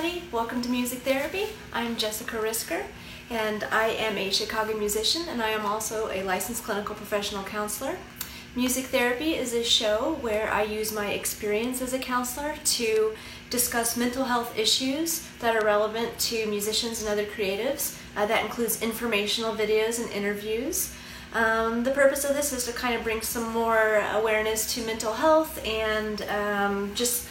everybody. Welcome to Music Therapy. I'm Jessica Risker, and I am a Chicago musician, and I am also a licensed clinical professional counselor. Music Therapy is a show where I use my experience as a counselor to discuss mental health issues that are relevant to musicians and other creatives. Uh, that includes informational videos and interviews. Um, the purpose of this is to kind of bring some more awareness to mental health and um, just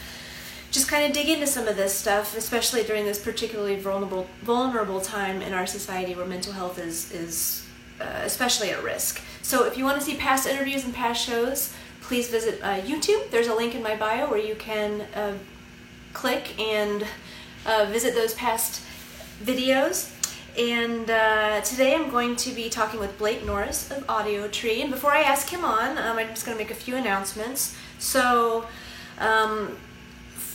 just kind of dig into some of this stuff, especially during this particularly vulnerable vulnerable time in our society where mental health is is uh, especially at risk. So if you want to see past interviews and past shows, please visit uh, YouTube. There's a link in my bio where you can uh, click and uh, visit those past videos. And uh, today I'm going to be talking with Blake Norris of Audio Tree. And before I ask him on, um, I'm just going to make a few announcements. So, um,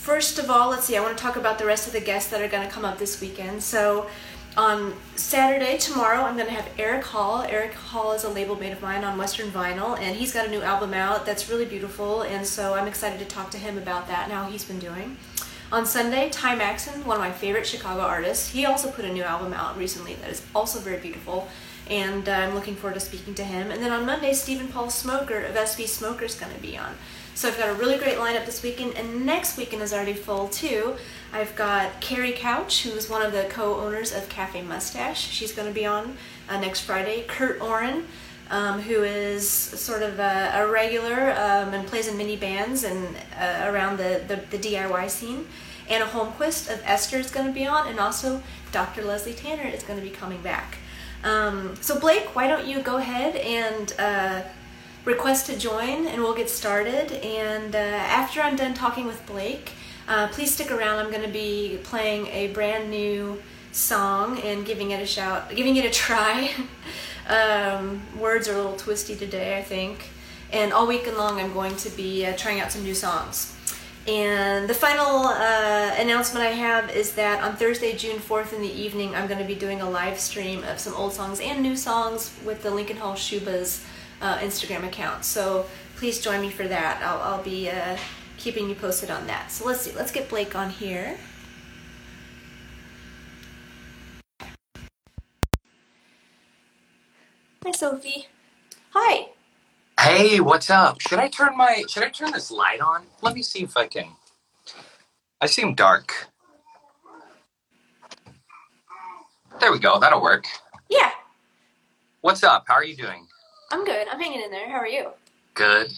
first of all, let's see, I want to talk about the rest of the guests that are going to come up this weekend. So, on Saturday, tomorrow, I'm going to have Eric Hall. Eric Hall is a label mate of mine on Western Vinyl, and he's got a new album out that's really beautiful, and so I'm excited to talk to him about that and how he's been doing. On Sunday, Ty Maxon, one of my favorite Chicago artists, he also put a new album out recently that is also very beautiful, and uh, I'm looking forward to speaking to him. And then on Monday, Stephen Paul Smoker of SV Smoker is going to be on. So I've got a really great lineup this weekend, and next weekend is already full too. I've got Carrie Couch, who's one of the co-owners of Cafe Mustache. She's going to be on uh, next Friday. Kurt Oren, um, who is sort of a, a regular um, and plays in many bands and uh, around the, the, the, DIY scene. Anna Holmquist of Esther is going to be on, and also Dr. Leslie Tanner is going to be coming back. Um, so Blake, why don't you go ahead and uh, request to join, and we'll get started. And uh, after I'm done talking with Blake, uh, please stick around. I'm going to be playing a brand new song and giving it a shout, giving it a try. um, words are a little twisty today, I think. And all weekend long, I'm going to be uh, trying out some new songs. And the final uh, announcement I have is that on Thursday, June 4th in the evening, I'm going to be doing a live stream of some old songs and new songs with the Lincoln Hall Schubas uh, Instagram account. So please join me for that. I'll, I'll be uh, keeping you posted on that. So let's see, let's get Blake on here. Hi, Sophie. Hi. Hey, what's up? Should I turn my should I turn this light on? Let me see if I can. I seem dark. There we go. That'll work. Yeah. What's up? How are you doing? I'm good. I'm hanging in there. How are you? Good.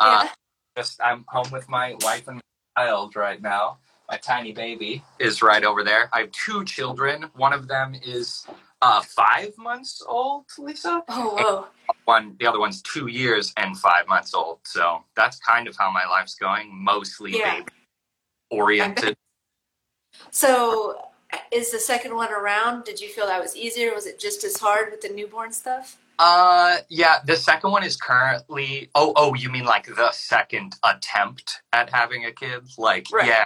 Uh, just I'm home with my wife and child right now. My tiny baby is right over there. I have two children. One of them is uh, five months old, Lisa. Oh, whoa. One, the other one's two years and five months old. So that's kind of how my life's going. Mostly Yeah. baby oriented. So, is the second one around? Did you feel that was easier? Was it just as hard with the newborn stuff? Uh, yeah. The second one is currently. Oh, oh, you mean like the second attempt at having a kid? Like, Right. yeah,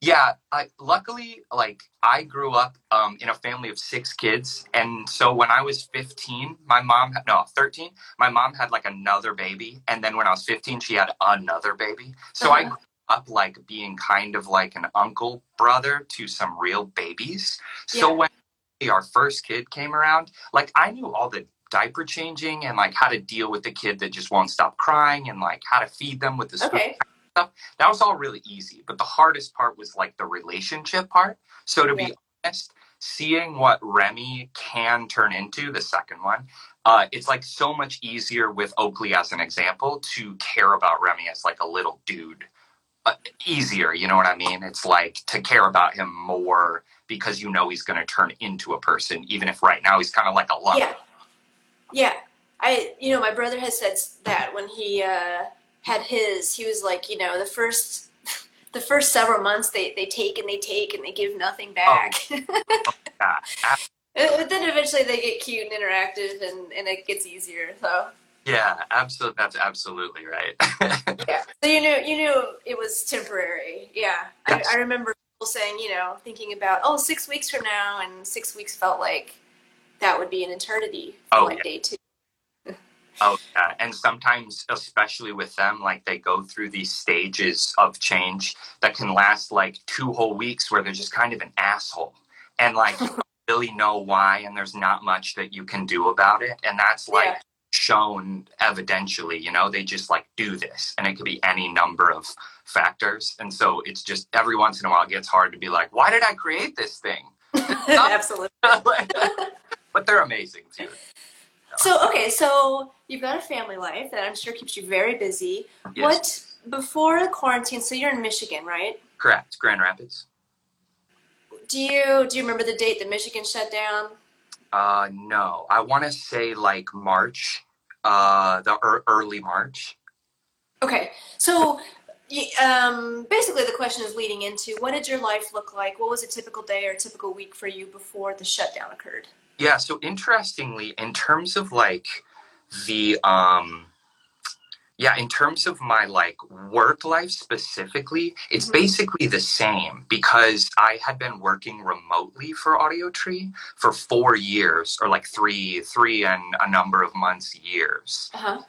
yeah. I luckily, like, I grew up um in a family of six kids, and so when I was fifteen, my mom had no thirteen. My mom had like another baby, and then when I was fifteen, she had another baby. So I Uh-huh. grew up like being kind of like an uncle brother to some real babies. So Yeah. when our first kid came around, like I knew all the diaper changing and like how to deal with the kid that just won't stop crying and like how to feed them with the. Okay. That was all really easy. But the hardest part was like the relationship part. So to Yeah. be honest, seeing what Remy can turn into, the second one, uh, it's like so much easier with Oakley as an example to care about Remy as like a little dude. Uh, easier, you know what I mean? It's like to care about him more because you know he's going to turn into a person, even if right now he's kind of like a love. Yeah. Yeah. I, you know, my brother has said that when he uh, had his, he was like, you know, the first, the first several months they, they take and they take and they give nothing back. Yeah, but then eventually they get cute and interactive and, and it gets easier. So yeah, absolutely. That's absolutely right. yeah. So you knew you knew it was temporary. Yeah. I, Yes. I remember saying, you know, thinking about oh six weeks from now, and six weeks felt like that would be an eternity from Oh, like day two. Oh yeah, and sometimes, especially with them, like they go through these stages of change that can last like two whole weeks, where they're just kind of an asshole, and like you don't really know why, and there's not much that you can do about it, and that's like Yeah. shown evidentially. You know, they just like do this, and it could be any number of factors, and so it's just every once in a while it gets hard to be like, why did I create this thing? Absolutely. But they're amazing too. So okay, so you've got a family life that I'm sure keeps you very busy. Yes. What before the quarantine? So you're in Michigan, right? Correct, Grand Rapids. Do you do you remember the date that Michigan shut down? Uh, no, I want to say like March, uh, the er- early March. Okay, so um, basically the question is leading into what did your life look like? What was a typical day or a typical week for you before the shutdown occurred? Yeah, so interestingly, in terms of like the um yeah, in terms of my like work life specifically, it's Mhm. basically the same because I had been working remotely for Audio Tree for 4 years or like 3 3 and a number of months years. Uh huh.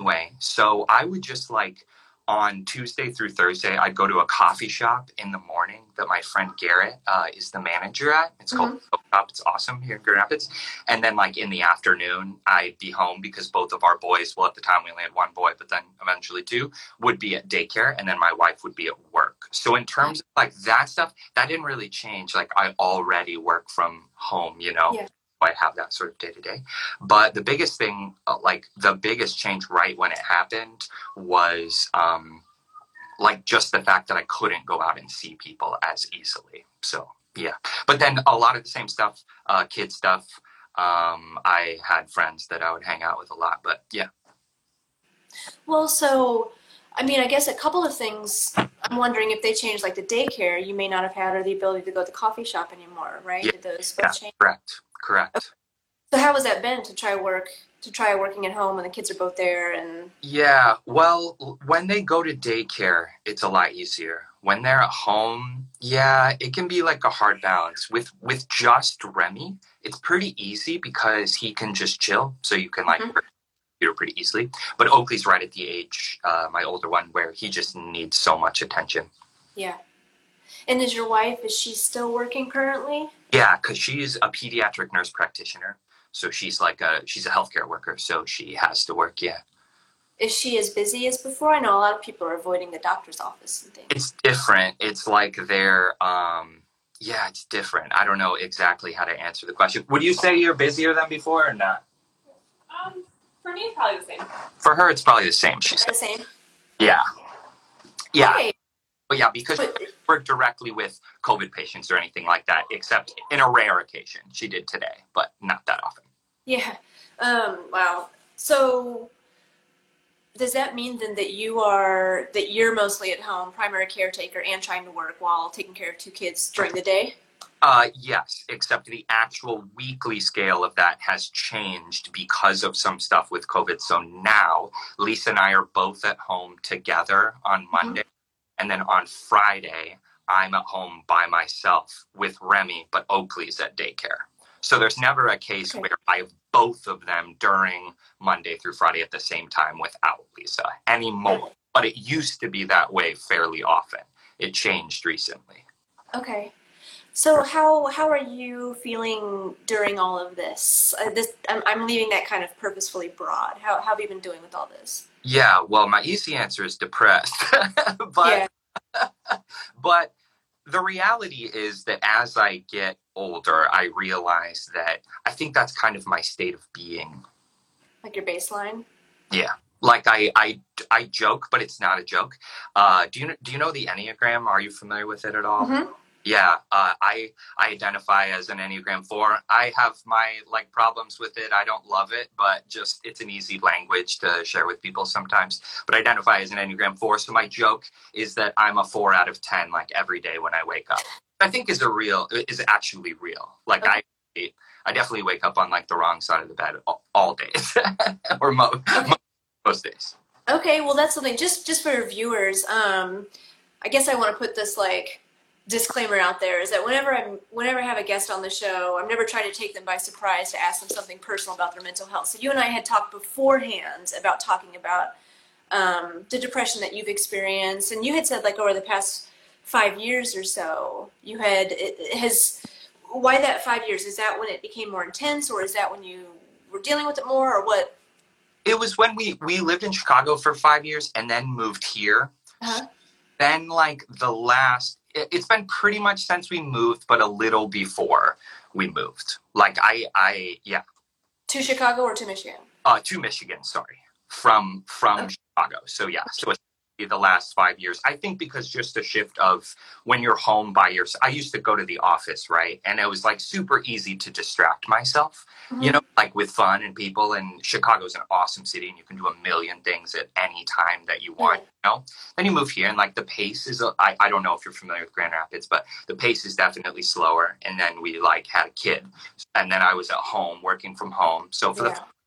way. So I would just like on Tuesday through Thursday, I'd go to a coffee shop in the morning that my friend Garrett uh, is the manager at. It's called Soap Shop. It's awesome here in Grand Rapids. And then like in the afternoon, I'd be home because both of our boys, well at the time we only had one boy, but then eventually two, would be at daycare, and then my wife would be at work. So in terms of like that stuff, that didn't really change. Like I already work from home, you know. Yeah. I have that sort of day to day. But the biggest thing, uh, like the biggest change right when it happened was um, like just the fact that I couldn't go out and see people as easily. So yeah, but then a lot of the same stuff, uh, kid stuff. Um, I had friends that I would hang out with a lot, but yeah, Well, so I mean, I guess a couple of things. I'm wondering if they changed like the daycare, you may not have had or the ability to go to the coffee shop anymore, right? Yeah. Did those Yeah. change? correct, correct. So how has that been to try work to try working at home when the kids are both there and Yeah, well, when they go to daycare, it's a lot easier. When they're at home, yeah, it can be like a hard balance. With with just Remy, it's pretty easy because he can just chill, so you can like Mhm. work computer pretty easily. But Oakley's right at the age, uh, my older one, where he just needs so much attention. yeah. And is your wife is she still working currently? Yeah, because she's a pediatric nurse practitioner, so she's like a she's a healthcare worker, so she has to work. Yeah. Is she as busy as before? I know a lot of people are avoiding the doctor's office and things. it's different it's like they're um yeah it's different i don't know exactly how to answer the question would you say you're busier than before or not Um, for me, probably the same. for her it's probably the same she said the same. yeah yeah Okay. But yeah because But- she directly with covid patients or anything like that except in a rare occasion she did today but not that often Yeah. Um, wow. So does that mean then that you are that you're mostly at home, primary caretaker, and trying to work while taking care of two kids during the day? Uh, yes, except the actual weekly scale of that has changed because of some stuff with COVID. So now Lisa and I are both at home together on Monday, and then on Friday I'm at home by myself with Remy, but Oakley's at daycare. So there's never a case Okay. where I have both of them during Monday through Friday at the same time without Lisa anymore. But it used to be that way fairly often. It changed recently. Okay. So how how are you feeling during all of this? Uh, this I'm, I'm leaving that kind of purposefully broad. How, how have you been doing with all this? Yeah, well, my easy answer is depressed. but but the reality is that as I get older, I realize that I think that's kind of my state of being. like your baseline. Yeah, like I I I joke, but it's not a joke. Uh, do you do you know the Enneagram? Are you familiar with it at all? Mhm. Yeah, uh, I I identify as an Enneagram four. I have my like problems with it. I don't love it, but just it's an easy language to share with people sometimes. But I identify as an Enneagram four. So my joke is that I'm a four out of ten, like every day when I wake up. I think is a real is actually real. Like I I definitely wake up on like the wrong side of the bed all, all days or mo- Okay. most days. Okay, well that's something just just for viewers. Um, I guess I want to put this like disclaimer out there is that whenever I'm whenever I have a guest on the show, I'm never trying to take them by surprise to ask them something personal about their mental health. So you and I had talked beforehand about talking about um, the depression that you've experienced, and you had said like over the past five years or so, you had it, has why that five years is that when it became more intense, or is that when you were dealing with it more, or what? It was when we we lived in Chicago for five years and then moved here. Uh-huh. Then like the last, it's been pretty much since we moved, but a little before we moved. Like I I yeah To Chicago or to Michigan? uh to Michigan. Sorry, from from Okay. Chicago. So yeah, so it's the last five years. I think because just a shift of when you're home by yourself. I used to go to the office, right, and it was like super easy to distract myself. you mm-hmm. know, like with fun and people. And Chicago's an awesome city, and you can do a million things at any time that you want. You know, then you move here, and like the pace is. I I don't know if you're familiar with Grand Rapids, but the pace is definitely slower. And then we like had a kid, and then I was at home working from home. So for the Yeah. six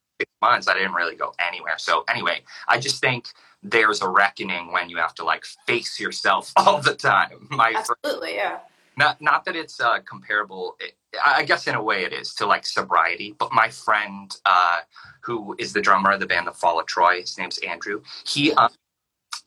months, I didn't really go anywhere. So anyway, I just think there's a reckoning when you have to like face yourself all the time. My Absolutely, yeah. not not that it's uh, comparable. It, I I guess in a way it is to like sobriety. But my friend, uh, who is the drummer of the band The Fall of Troy, his name's Andrew. He uh,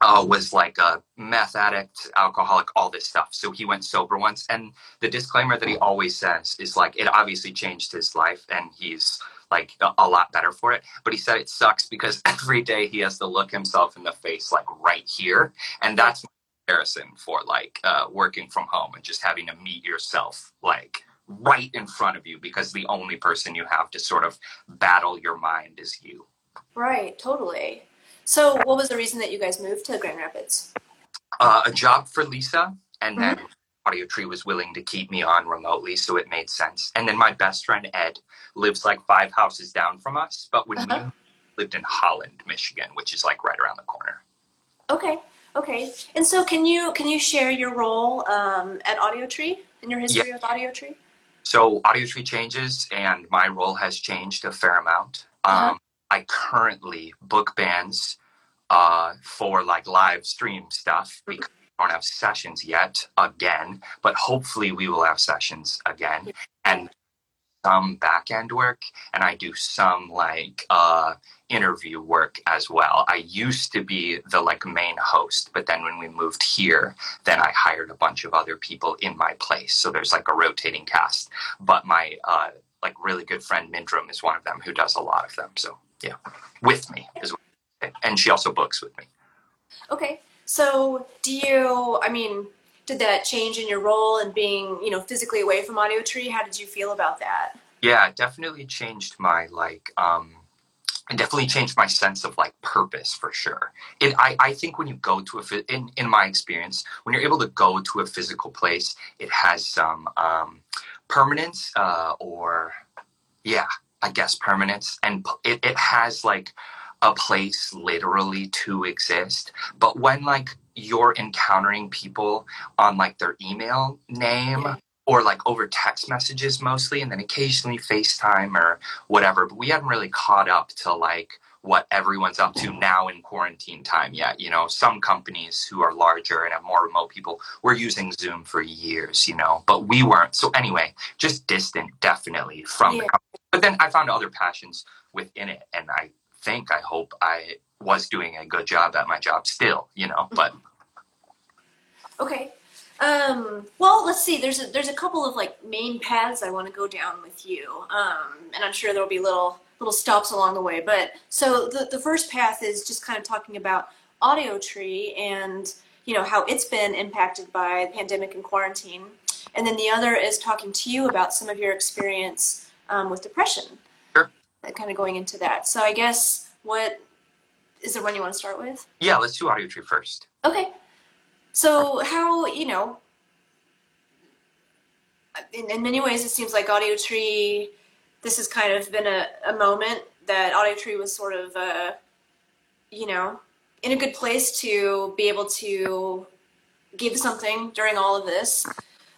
uh, was like a meth addict, alcoholic, all this stuff. So he went sober once. And the disclaimer that he always says is like it obviously changed his life, and he's like a, a lot better for it. But he said it sucks because every day he has to look himself in the face, like right here, and that's comparison for like uh, working from home and just having to meet yourself like right in front of you because the only person you have to sort of battle your mind is you. Right, totally. So, what was the reason that you guys moved to Grand Rapids? Uh, a job for Lisa, and then Audio Tree was willing to keep me on remotely, so it made sense. And then my best friend Ed lives like five houses down from us, but when Uh-huh. we lived in Holland, Michigan, which is like right around the corner. Okay, okay. And so, can you can you share your role um, at Audio Tree and your history with Audio Tree? So Audio Tree changes, and my role has changed a fair amount. Um, Uh-huh. I currently book bands uh, for like live stream stuff because we don't have sessions yet again, but hopefully we will have sessions again. And some back end work, and I do some like uh, interview work as well. I used to be the like main host, but then when we moved here, then I hired a bunch of other people in my place. So there's like a rotating cast. But my uh, like really good friend Mindrum is one of them who does a lot of them. So yeah, with me is what, and she also books with me. Okay. So, do you? I mean, did that change in your role and being you know physically away from Audio Tree? How did you feel about that? Yeah, definitely changed my like um it definitely changed my sense of like purpose for sure. It I, I think when you go to a in in my experience, when you're able to go to a physical place, it has some um permanence uh or yeah, I guess permanence and it, it has like a place literally to exist. But when like you're encountering people on like their email name or like over text messages mostly and then occasionally FaceTime or whatever, but we hadn't really caught up to like what everyone's up to now in quarantine time yet. You know, some companies who are larger and have more remote people were using Zoom for years, you know, but we weren't. So anyway, just distant definitely from the Yeah. company. But then I found other passions within it and I think I hope I was doing a good job at my job still, you know, but Okay. Um, well, let's see. There's a, there's a couple of like main paths I want to go down with you, um, and I'm sure there'll be little little stops along the way. But so the the first path is just kind of talking about Audio Tree and you know how it's been impacted by the pandemic and quarantine, and then the other is talking to you about some of your experience um, with depression. And kind of going into that. So I guess what is there one you want to start with? yeah, let's do audio tree first. Okay. So how you know? In, in many ways, it seems like Audio Tree. This has kind of been a, a moment that Audio Tree was sort of, uh, you know, in a good place to be able to give something during all of this.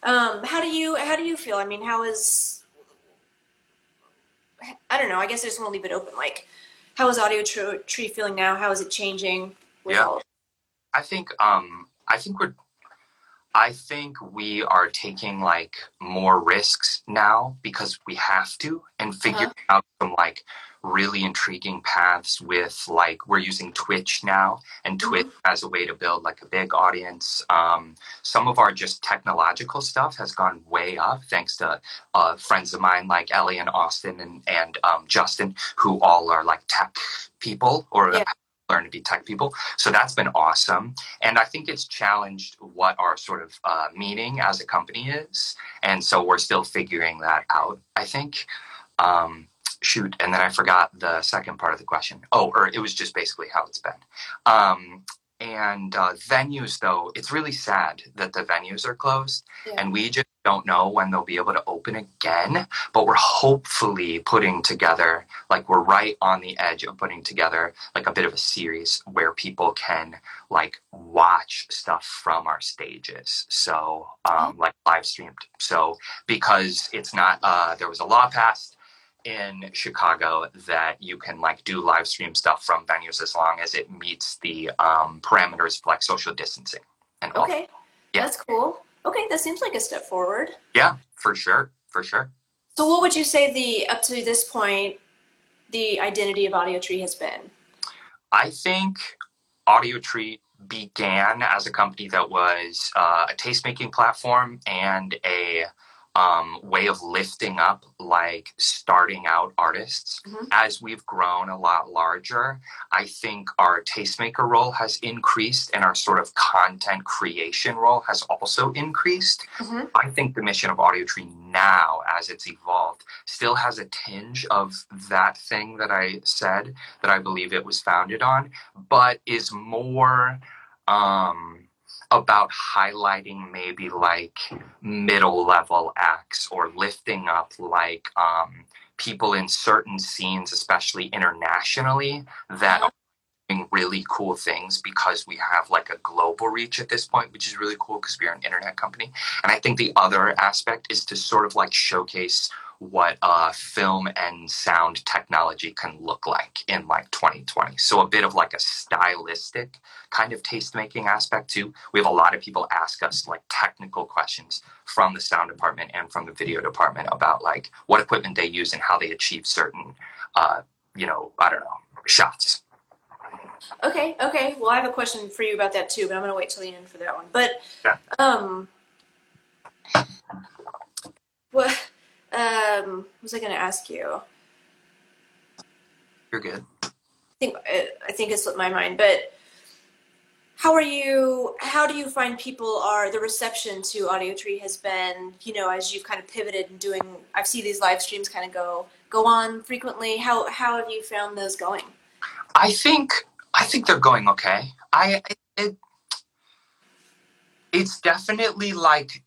Um, how do you how do you feel? I mean, how is I don't know. I guess I just want to leave it open. Like, how is Audio Tree, feeling now? How is it changing? With Yeah. I think um I think we're I think we are taking like more risks now because we have to and figuring out some like really intriguing paths with like we're using Twitch now and Twitch as a way to build like a big audience. Um, some of our just technological stuff has gone way up thanks to uh, friends of mine like Ellie and Austin and, and um, Justin who all are like tech people or Yeah. Learn to be tech people. So that's been awesome. And I think it's challenged what our sort of uh, meaning as a company is. And so we're still figuring that out, I think. Um, shoot, and then I forgot the second part of the question. Oh, or it was just basically how it's been. Um, and uh, venues, though, it's really sad that the venues are closed, Yeah. and we just don't know when they'll be able to open again. But we're hopefully putting together, like, we're right on the edge of putting together, like, a bit of a series where people can, like, watch stuff from our stages. So, um, like, live streamed. So, because it's not, uh, there was a law passed in Chicago that you can like do live stream stuff from venues as long as it meets the um, parameters of like social distancing and all. Okay. Yeah. That's cool. Okay, that seems like a step forward. Yeah, for sure, for sure. So, what would you say the up to this point the identity of Audio Tree has been? I think Audio Tree began as a company that was uh, a tastemaking platform and a um, way of lifting up like starting out artists. Mhm. As we've grown a lot larger, I think our tastemaker role has increased and our sort of content creation role has also increased. Mhm. I think the mission of Audio Tree now, as it's evolved, still has a tinge of that thing that I said that I believe it was founded on, but is more um, about highlighting maybe like middle level acts or lifting up like um, people in certain scenes, especially internationally, that are doing really cool things because we have like a global reach at this point, which is really cool because we're an internet company. And I think the other aspect is to sort of like showcase what uh, film and sound technology can look like in like 2020. So a bit of like a stylistic kind of taste making aspect too. We have a lot of people ask us like technical questions from the sound department and from the video department about like what equipment they use and how they achieve certain, uh, you know, I don't know, shots. Okay, okay. Well, I have a question for you about that too, but I'm going to wait till the end for that one. But, Yeah. um, what, um, what was I going to ask you? You're good. I think I I think it slipped my mind, but how are you? How do you find people are the reception to Audio Tree has been? You know, as you've kind of pivoted and doing, I've seen these live streams kind of go go on frequently. How how have you found those going? I think I think they're going okay. I it, it's definitely like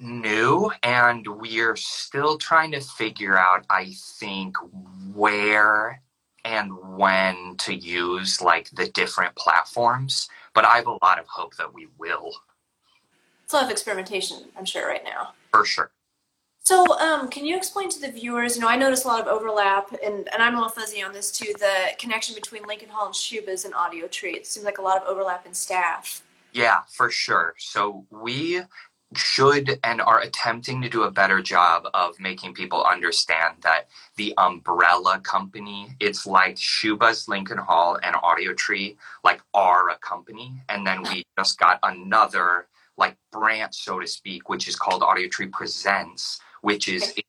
new and we're still trying to figure out I think where and when to use like the different platforms, but I have a lot of hope that we will It's a lot of experimentation, I'm sure, right now. for sure. So, um, can you explain to the viewers? You know, I noticed a lot of overlap, and, and I'm a little fuzzy on this too. The connection between Lincoln Hall and Schubas and Audio Tree. It seems like a lot of overlap in staff. Yeah, for sure. So we should and are attempting to do a better job of making people understand that the umbrella company, it's like Schubas Lincoln Hall and Audio Tree, like are a company. And then we just got another like branch, so to speak, which is called Audio Tree Presents, which is in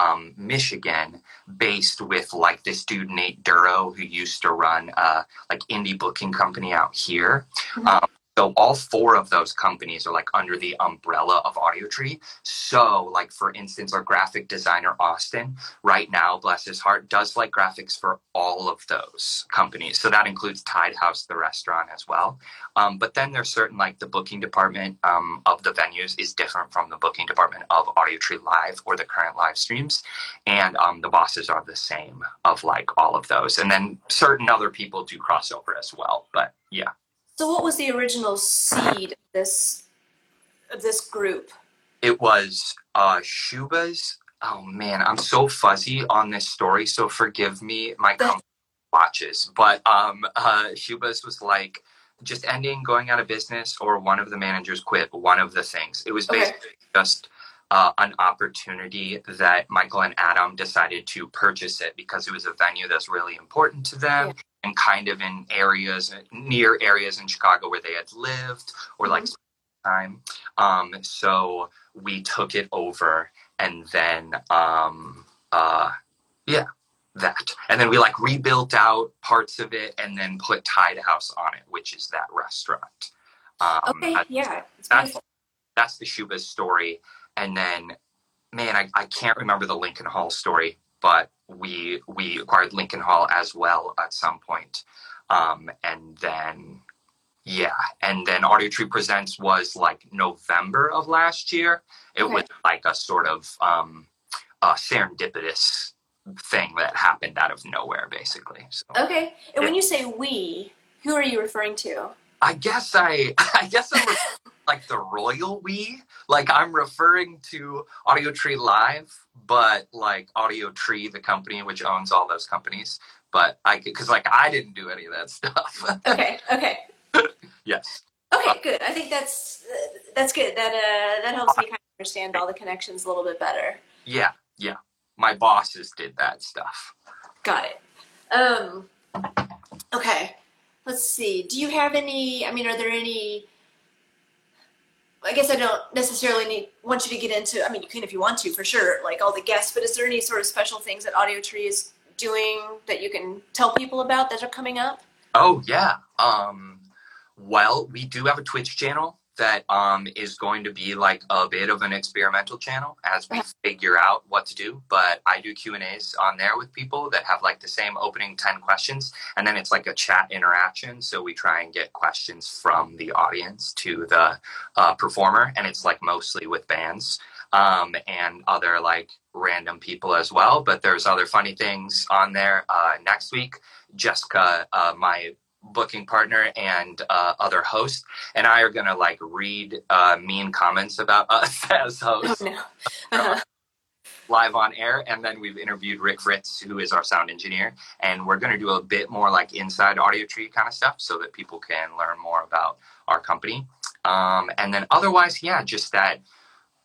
um, Michigan, based with like this dude Nate Duro, who used to run a like indie booking company out here. Mhm. Um, so all four of those companies are like under the umbrella of Audio Tree. So, like for instance, our graphic designer Austin, right now, bless his heart, does like graphics for all of those companies. So that includes Tied House, the restaurant, as well. Um, but then there's certain like the booking department um, of the venues is different from the booking department of Audio Tree Live or the current live streams, and um, the bosses are the same of like all of those. And then certain other people do crossover as well. But yeah. So, what was the original seed of this of this group? It was uh Schubas. Oh man, I'm so fuzzy on this story, so forgive me. My company watches, but um, uh, Schubas was like just ending, going out of business, or one of the managers quit. One of the things. It was Okay. basically just uh, an opportunity that Michael and Adam decided to purchase it because it was a venue that's really important to them. Yeah. And kind of in areas near areas in Chicago where they had lived or like Mhm. time. Um, so we took it over and then um, uh, yeah, that. And then we like rebuilt out parts of it and then put Tied House on it, which is that restaurant. Um, Okay, I- yeah, it's that's beautiful. that's the Schubas story. And then, man, I, I can't remember the Lincoln Hall story, but we we acquired Lincoln Hall as well at some point. Um, and then, yeah, and then Audio Tree Presents was like November of last year. It Okay. was like a sort of um, a serendipitous thing that happened out of nowhere, basically. So Okay, and when you say we, who are you referring to? I guess I I guess I'm referring to, like the royal we. Like I'm referring to Audio Tree Live, but like Audio Tree, the company which owns all those companies. But I because like I didn't do any of that stuff. Okay, okay, yes. okay, good. I think that's that's good. That uh, that helps me kind of understand all the connections a little bit better. Yeah. Yeah. My bosses did that stuff. Got it. Um, okay, let's see. Do you have any? I mean, are there any? I guess I don't necessarily need want you to get into. I mean, you can if you want to, for sure. Like all the guests, but is there any sort of special things that Audio Tree is doing that you can tell people about that are coming up? Oh yeah. Um well, we do have a Twitch channel that um is going to be like a bit of an experimental channel as we figure out what to do, but I do Q&As on there with people that have like the same opening 10 questions and then it's like a chat interaction, so we try and get questions from the audience to the uh, performer and it's like mostly with bands um, and other like random people as well. But there's other funny things on there. Uh, next week, Jessica, uh, my booking partner and uh, other host, and I are gonna like read uh, mean comments about us as Oh hosts no. Uh-huh. live on air. And then we've interviewed Rick Fritz, who is our sound engineer, and we're gonna do a bit more like inside Audio Tree kind of stuff, so that people can learn more about our company. Um, and then otherwise, yeah, just that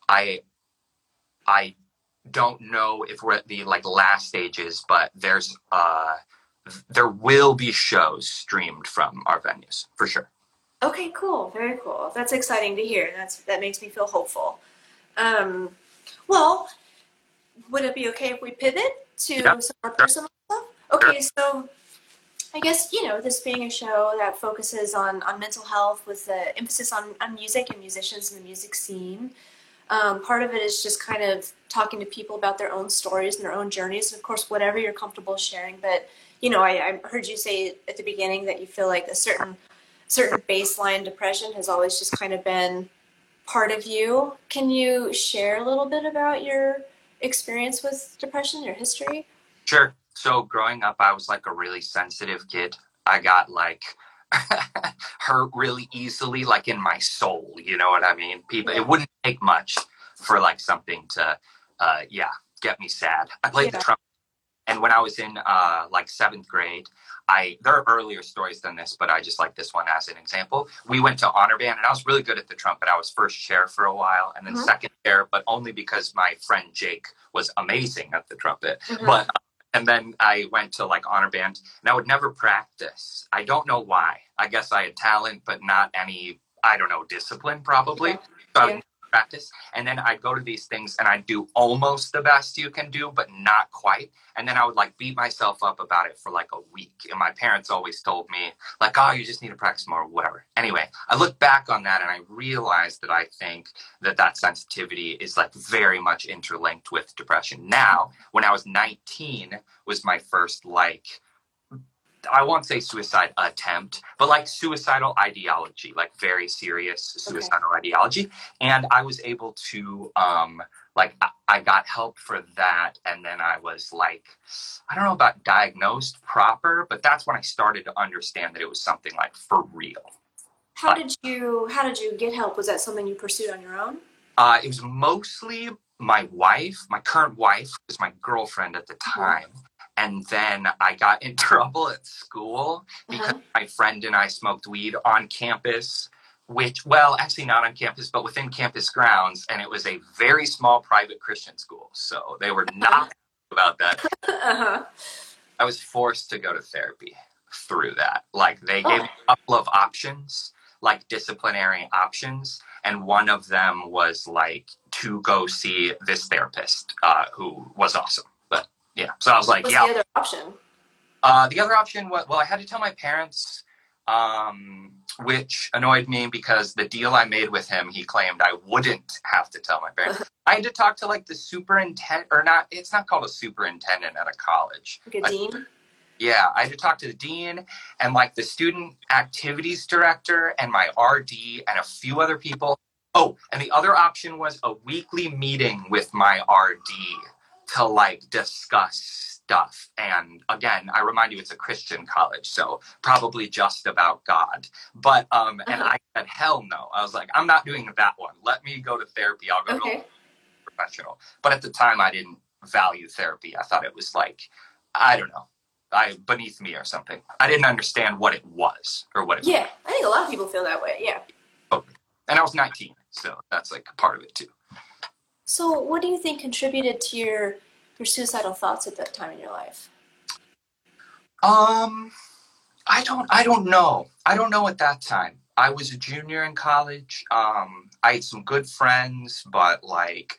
I I don't know if we're at the like last stages, but there's uh there will be shows streamed from our venues for sure. Okay, cool. Very cool. That's exciting to hear. That's that makes me feel hopeful. Um, well, would it be okay if we pivot to Yeah, some more personal stuff? Okay, so I guess you know this being a show that focuses on on mental health with the emphasis on on music and musicians in the music scene. Um, part of it is just kind of talking to people about their own stories and their own journeys, and of course, whatever you're comfortable sharing. But you know, I, I heard you say at the beginning that you feel like a certain certain baseline depression has always just kind of been part of you. Can you share a little bit about your experience with depression, your history? Sure. So growing up, I was like a really sensitive kid. I got like hurt really easily, like in my soul. You know what I mean? People, Yeah. it wouldn't take much for like something to, uh, yeah, get me sad. I played Yeah. the trumpet, and when I was in uh, like seventh grade, I there are earlier stories than this, but I just like this one as an example. We went to honor band, and I was really good at the trumpet. I was first chair for a while, and then Mhm. second chair, but only because my friend Jake was amazing at the trumpet. Mhm. But and then I went to like honor band, and I would never practice. I don't know why. I guess I had talent, but not any. I don't know discipline probably. Yeah. So Yeah. Practice, and then I'd go to these things and I'd do almost the best you can do, but not quite. And then I would like beat myself up about it for like a week. And my parents always told me like, "Oh, you just need to practice more, whatever." Anyway, I look back on that and I realized that I think that that sensitivity is like very much interlinked with depression. Now, when I was 19, was my first like I won't say suicide attempt, but like suicidal ideology, like very serious suicidal ideology. And I was able to, um, like, I, I got help for that. And then I was like, I don't know about diagnosed proper, but that's when I started to understand that it was something like for real. How did you How did you get help? Was that something you pursued on your own? Uh, it was mostly my wife, my current wife, was my girlfriend at the time. And then I got in trouble at school because Uh-huh. my friend and I smoked weed on campus. Which, well, actually not on campus, but within campus grounds, and it was a very small private Christian school, so they were not about that. uh-huh. I was forced to go to therapy through that. Like they gave me a couple of options, like disciplinary options, and one of them was like to go see this therapist uh, who was awesome. Yeah, so I was like, What's yeah. the other option? Uh, the other option was well, I had to tell my parents, um, which annoyed me because the deal I made with him, he claimed I wouldn't have to tell my parents. I had to talk to like the superintendent, or not. It's not called a superintendent at a college. Like a dean? yeah, I had to talk to the dean and like the student activities director and my RD and a few other people. Oh, and the other option was a weekly meeting with my RD to like discuss stuff. And again, I remind you, it's a Christian college, so probably just about God. But um, and Uh-huh. I said, hell no. I was like, I'm not doing that one. Let me go to therapy. I'll go to Okay. a professional. But at the time, I didn't value therapy. I thought it was like, I don't know, I beneath me or something. I didn't understand what it was or what it. Was Yeah, I think a lot of people feel that way. Yeah. And I was 19, so that's like part of it too. So, what do you think contributed to your your suicidal thoughts at that time in your life? Um, I don't. I don't know. I don't know at that time. I was a junior in college. Um, I had some good friends, but like,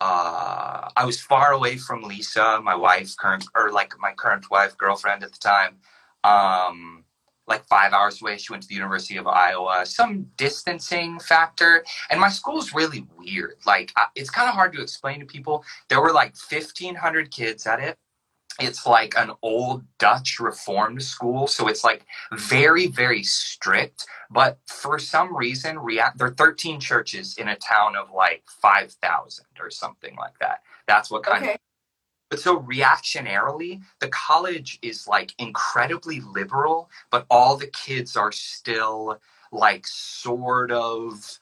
uh, I was far away from Lisa, my wife, current or like my current wife, girlfriend at the time. Um, like five hours away. She went to the University of Iowa. Some distancing factor, and my school's really weird. Like, it's kind of hard to explain to people. There were like fifteen hundred kids at it it's like an old Dutch reformed school, so it's like very, very strict. But for some reason, react, there are 13 churches in a town of like 5,000 or something like that. That's what kind of. But so reactionarily, the college is like incredibly liberal, but all the kids are still like sort of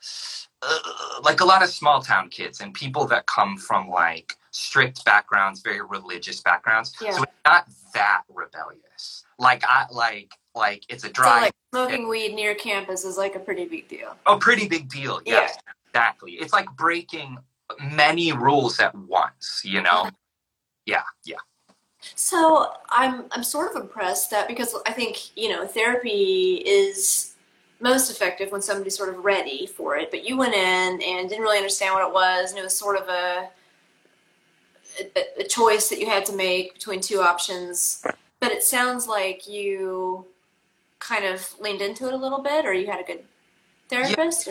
uh, like a lot of small town kids and people that come from like strict backgrounds, very religious backgrounds. Yeah. So it's not that rebellious. Like I like like it's a So, dry like smoking weed near campus is like a pretty big deal. a pretty big deal. Yes, exactly. It's like breaking many rules at once, you know? Yeah, yeah. So I'm I'm sort of impressed that because I think you know therapy is most effective when somebody's sort of ready for it. But you went in and didn't really understand what it was, and it was sort of a a, a choice that you had to make between two options. But it sounds like you kind of leaned into it a little bit, or you had a good therapist.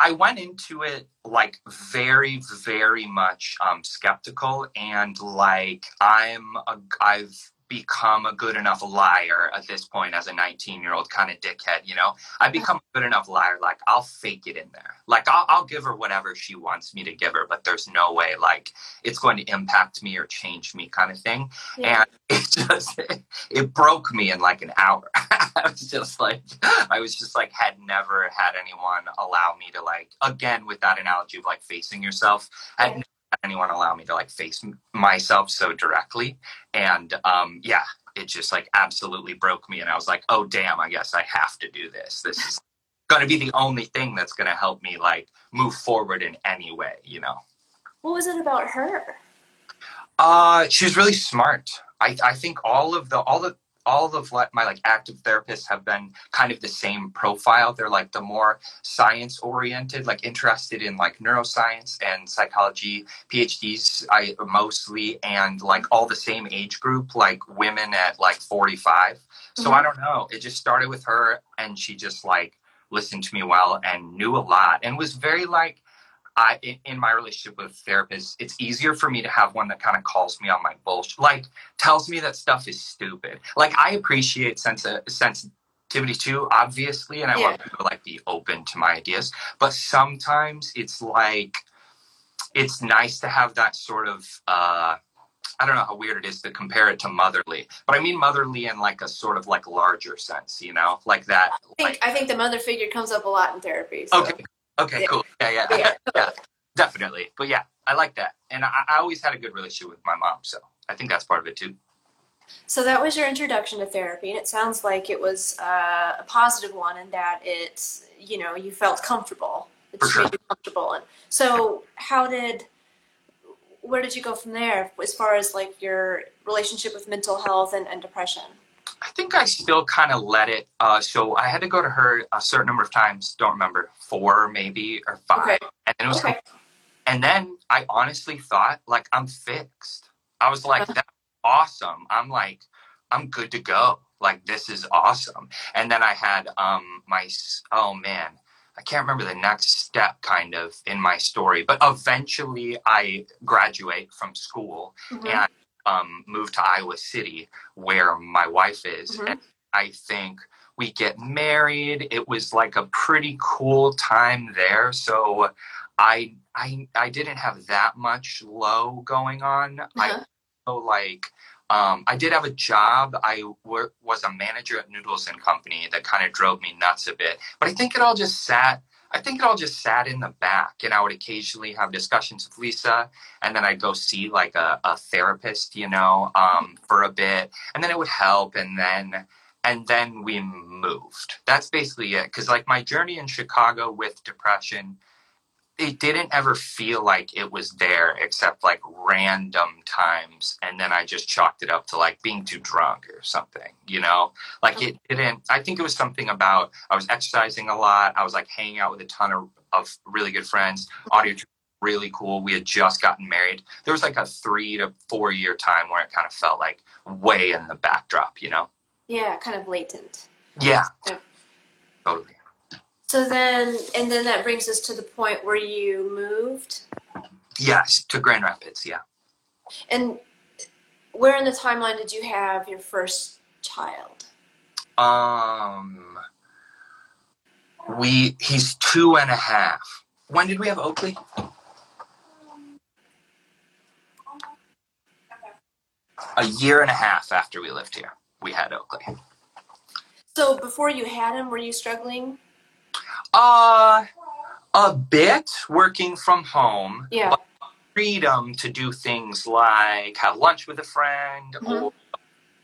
I went into it like very, very much um, skeptical, and like I'm, a, I've become a good enough liar at this point as a 19 year old kind of dickhead. You know, I become a good enough liar. Like I'll fake it in there. Like I'll, I'll give her whatever she wants me to give her, but there's no way like it's going to impact me or change me, kind of thing. Yeah. And it just it broke me in like an hour. I was just like I was just like had never had anyone allow me to like again with that analogy of like facing yourself. Yeah. had anyone allow me to like face myself so directly, and um, yeah, it just like absolutely broke me. And I was like, oh damn, I guess I have to do this. This is going to be the only thing that's going to help me like move forward in any way, you know. What was it about her? Uh, she was really smart. I, I think all of the all the all of like my like active therapists have been kind of the same profile. They're like the more science oriented, like interested in like neuroscience and psychology PhDs. I mostly and like all the same age group, like women at like forty five. So. I mm-hmm. don't know. It just started with her, and she just like listened to me well and knew a lot, and was very like I in, in my relationship with therapists, it's easier for me to have one that kind of calls me on my bullshit, like tells me that stuff is stupid. Like I appreciate sense sensitivity too, obviously, and I want people to like be open to my ideas. But sometimes it's like it's nice to have that sort of uh I don't know how weird it is to compare it to motherly, but I mean motherly in like a sort of like larger sense, you know, like that. I think Like, I think the mother figure comes up a lot in therapy. So. okay, okay, Yeah. cool, yeah, yeah, Yeah. yeah, definitely. But yeah, I like that, and I, I always had a good relationship with my mom, so I think that's part of it too. So that was your introduction to therapy, and it sounds like it was uh, a positive one in that it, you know, you felt comfortable. It For sure. made you comfortable. And so, how did, where did you go from there as far as like your relationship with mental health and, and depression? I think I still kind of let it. Uh, so I had to go to her a certain number of times. Don't remember four maybe or five, Okay. and then it was. Okay. And then I honestly thought like I'm fixed. I was like, Uh-huh. that's awesome. I'm like, I'm good to go. Like this is awesome. And then I had um my oh man, I can't remember the next step kind of in my story, but eventually I graduate from school Mhm. and um, moved to Iowa City, where my wife is. Mhm. And I think we get married. It was like a pretty cool time there. So I I I didn't have that much low going on. Uh-huh. I so like um, I did have a job. I wor- was a manager at Noodles and Company that kind of drove me nuts a bit. But I think it all just sat. I think it all just sat in the back, and I would occasionally have discussions with Lisa, and then I'd go see like a, a therapist, you know, um, for a bit, and then it would help, and then and then we moved. That's basically it. Because like my journey in Chicago with depression, it didn't ever feel like it was there except like random times and then i just chalked it up to like being too drunk or something you know? Like it didn't i think it was something about i was exercising a lot i was like hanging out with a ton of, of really good friends audio really cool we had just gotten married. There was like a three to four year time where it kind of felt like way in the backdrop you know? Yeah, kind of latent. yeah. Yeah. totally So then, and then that brings us to the point where you moved. yes to grand rapids yeah And where in the timeline did you have your first child? Um, we he's two and a half. When did we have Oakley? A year and a half after we lived here, we had Oakley. So before you had him, were you struggling? Uh, a bit working from home, Yeah. but freedom to do things like have lunch with a friend Mhm. or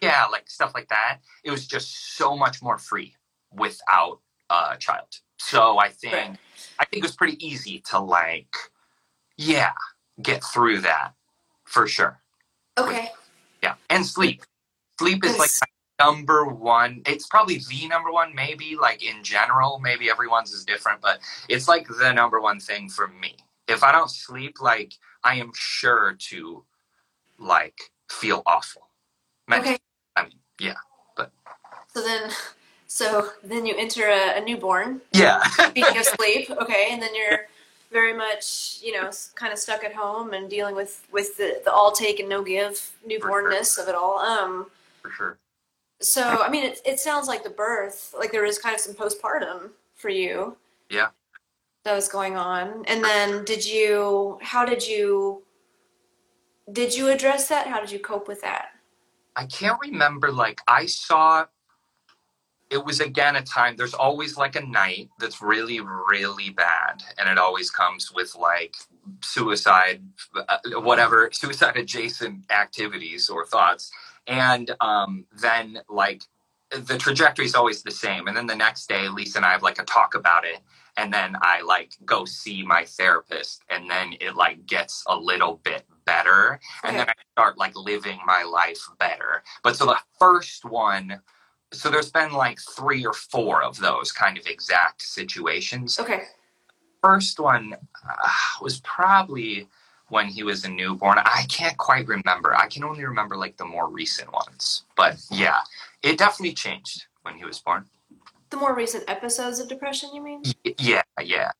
yeah, like stuff like that. It was just so much more free without a child. So I think Right. I think it was pretty easy to like yeah, get through that for sure. Okay. Yeah. And sleep. Sleep is like. Number one. It's probably the number one, maybe like in general. Maybe everyone's is different, but it's like the number one thing for me. If I don't sleep, like I am sure to like feel awful. Mentally, Okay. I mean, yeah. But So then, so then you enter a, a newborn. Yeah. Speaking of sleep, okay, and then you're very much, you know, kind of stuck at home and dealing with with the, the all take and no give newbornness of it all. Um, for sure. So I mean, it it sounds like the birth, like there is kind of some postpartum for you. Yeah. That was going on, and then did you? How did you? Did you address that? How did you cope with that? I can't remember. Like I saw, it was again a time. There's always like a night that's really, really bad, and it always comes with like suicide, uh, whatever suicide adjacent activities or thoughts, and um, then like the trajectory is always the same. And then the next day, Lisa and I have like a talk about it. And then I like go see my therapist, and then it like gets a little bit better and then I start like living my life better. But so the first one, so there's been like three or four of those kind of exact situations. Okay. First one uh, was probably when he was a newborn. I can't quite remember. I can only remember like the more recent ones. But yeah, it definitely changed when he was born. The more recent episodes of depression, you mean? Y- Yeah, yeah.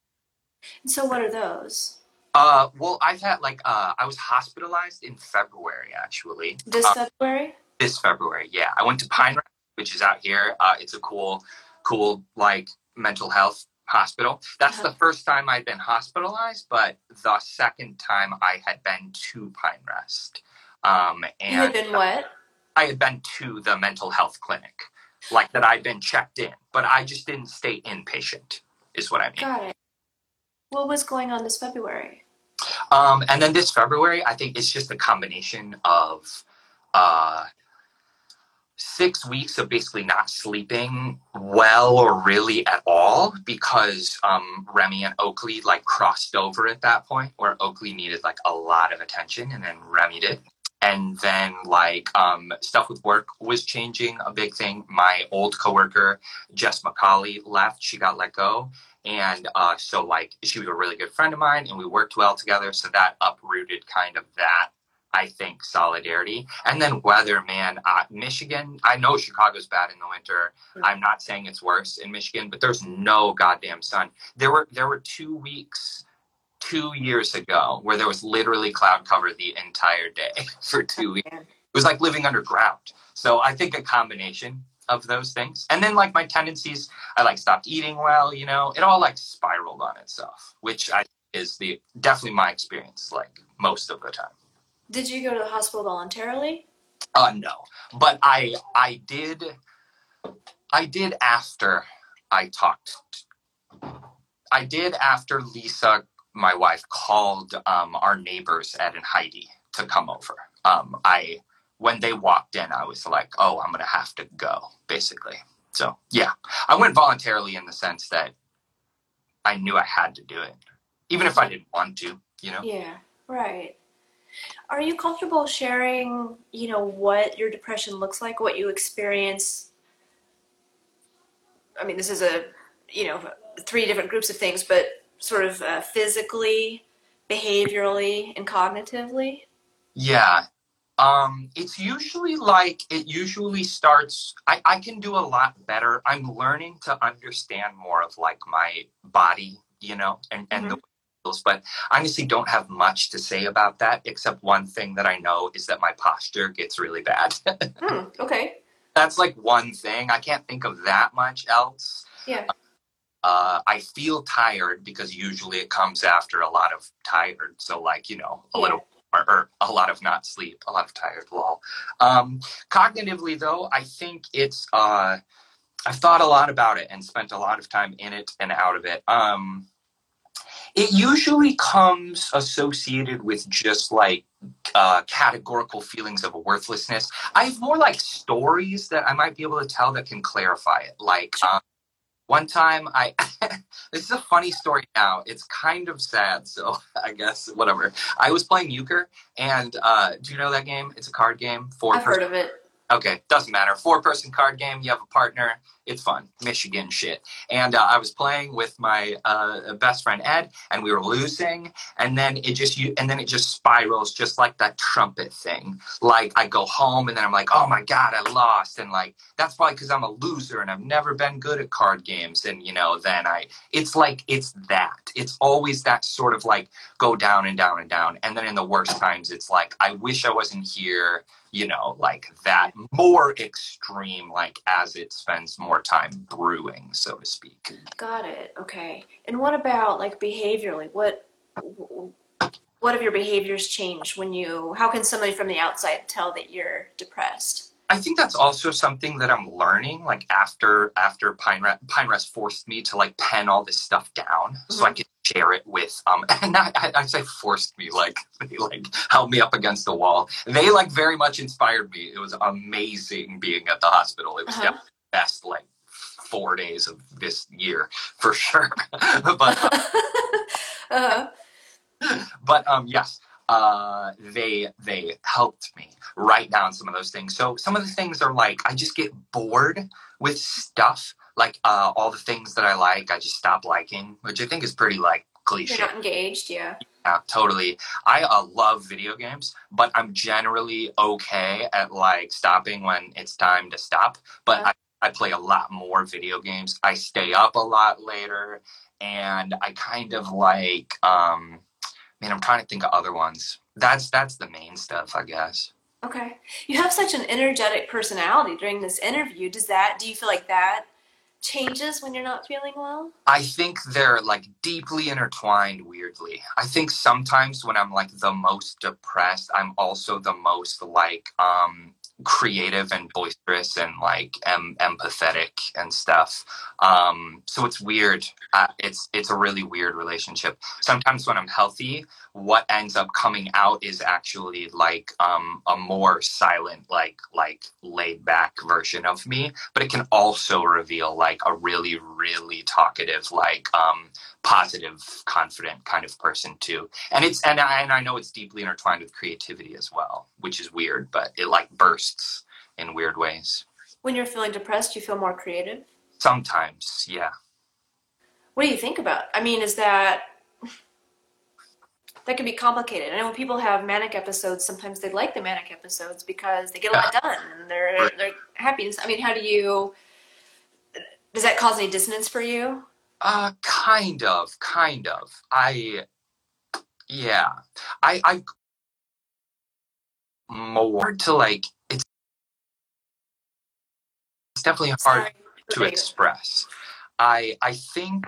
And so, what are those? Uh, well, I've had like uh, I was hospitalized in February actually. This Uh, February? this February. Yeah, I went to Pine which is out here. Uh, it's a cool, cool like mental health hospital. That's Uh-huh. the first time I'd been hospitalized, but the second time I had been to Pine Rest. Um, and You had been what? I had been to the mental health clinic, like that I'd been checked in, but I just didn't stay inpatient. Is what I mean. Got it. What was going on this February? Um, and then this February, I think it's just a combination of uh, six weeks of basically not sleeping well or really at all because um, Remy and Oakley like crossed over at that point where Oakley needed like a lot of attention and then Remy did. And then like um, stuff with work was changing a big thing. My old coworker Jess McCauley left; she got let go, and uh, so like she was a really good friend of mine, and we worked well together. So that uprooted kind of that I think solidarity. And then weather, man. Uh, Michigan, I know Chicago's bad in the winter. Mm-hmm. I'm not saying it's worse in Michigan, but there's no goddamn sun. There were there were two weeks two years ago where there was literally cloud cover the entire day for two weeks. It was like living underground. So I think a combination of those things. And then like my tendencies, I like stopped eating well, you know, it all like spiraled on itself, which I is the definitely my experience like most of the time. Did you go to the hospital voluntarily? Uh, no, but I I did I did after I talked. I did after Lisa, my wife, called um, our neighbors Ed and Heidi to come over. Um, I when they walked in, I was like, "Oh, I'm gonna have to go," basically. So yeah, I went voluntarily in the sense that I knew I had to do it, even if I didn't want to. You know. Yeah, right. Are you comfortable sharing, you know, what your depression looks like, what you experience? I mean, this is a, you know, three different groups of things, but sort of uh, physically, behaviorally, and cognitively. Yeah. Um, it's usually like it usually starts I, I can do a lot better. I'm learning to understand more of like my body, you know, and, and the feels, but I honestly don't have much to say about that except one thing that I know is that my posture gets really bad. Hmm, okay. That's like one thing. I can't think of that much else. Yeah. Uh, I feel tired because usually it comes after a lot of tired. So like, you know, a Yeah. little or, or a lot of not sleep, a lot of tired lol. Um, cognitively though, I think it's uh I've thought a lot about it and spent a lot of time in it and out of it. Um it usually comes associated with just like uh, categorical feelings of worthlessness. I have more like stories that I might be able to tell that can clarify it. Like um, one time, I this is a funny story now. It's kind of sad, so I guess whatever. I was playing euchre, and uh, do you know that game? It's a card game. Four I've heard of it. Okay, doesn't matter. Four person card game. You have a partner. It's fun. Michigan shit. And uh, I was playing with my uh, best friend Ed, and we were losing. And then it just you, and then it just spirals, just like that trumpet thing. Like I go home, and then I'm like, oh my god, I lost. And like that's probably because I'm a loser, and I've never been good at card games. And you know, then I, it's like it's that. It's always that sort of like go down and down and down. And then in the worst times, it's like I wish I wasn't here you know, like that more extreme, like as it spends more time brewing, so to speak. Got it. Okay. And what about like behaviorally? What what have your behaviors changed when you? How can somebody from the outside tell that you're depressed? I think that's also something that I'm learning. Like after after Pine Rest, Pine Rest forced me to like pen all this stuff down so I could share it with um and not I, I say forced me like they like held me up against the wall. They like very much inspired me. It was amazing being at the hospital. It was Uh-huh. the best like four days of this year for sure. but uh, but um yes uh they they helped me write down some of those things so some of the things are like i just get bored with stuff like uh all the things that i like i just stop liking which i think is pretty like cliche you're not engaged. Yeah. yeah, totally. I uh, love video games, but I'm generally okay at like stopping when it's time to stop. But Yeah. I, I play a lot more video games. I stay up a lot later, and I kind of like. um Man, I'm trying to think of other ones. That's that's the main stuff, I guess. Okay. You have such an energetic personality during this interview. Does that? Do you feel like that changes when you're not feeling well? I think they're like deeply intertwined weirdly. I think sometimes when I'm like the most depressed, I'm also the most like um creative and boisterous and like em- empathetic and stuff. Um, so it's weird. Uh, it's it's a really weird relationship. Sometimes when I'm healthy, what ends up coming out is actually like um, a more silent, like like laid back version of me. But it can also reveal like a really really talkative, like um, positive, confident kind of person too. And it's and I, and I know it's deeply intertwined with creativity as well, which is weird, but it like bursts in weird ways. When you're feeling depressed, you feel more creative. Sometimes, yeah. What do you think about? I mean, is that that can be complicated. I know when people have manic episodes, sometimes they like the manic episodes because they get a lot done and they're they're happy. I mean, how do you? Does that cause any dissonance for you? Uh kind of, kind of. I yeah. I I more to like definitely hard Sorry. to Okay. express. I I think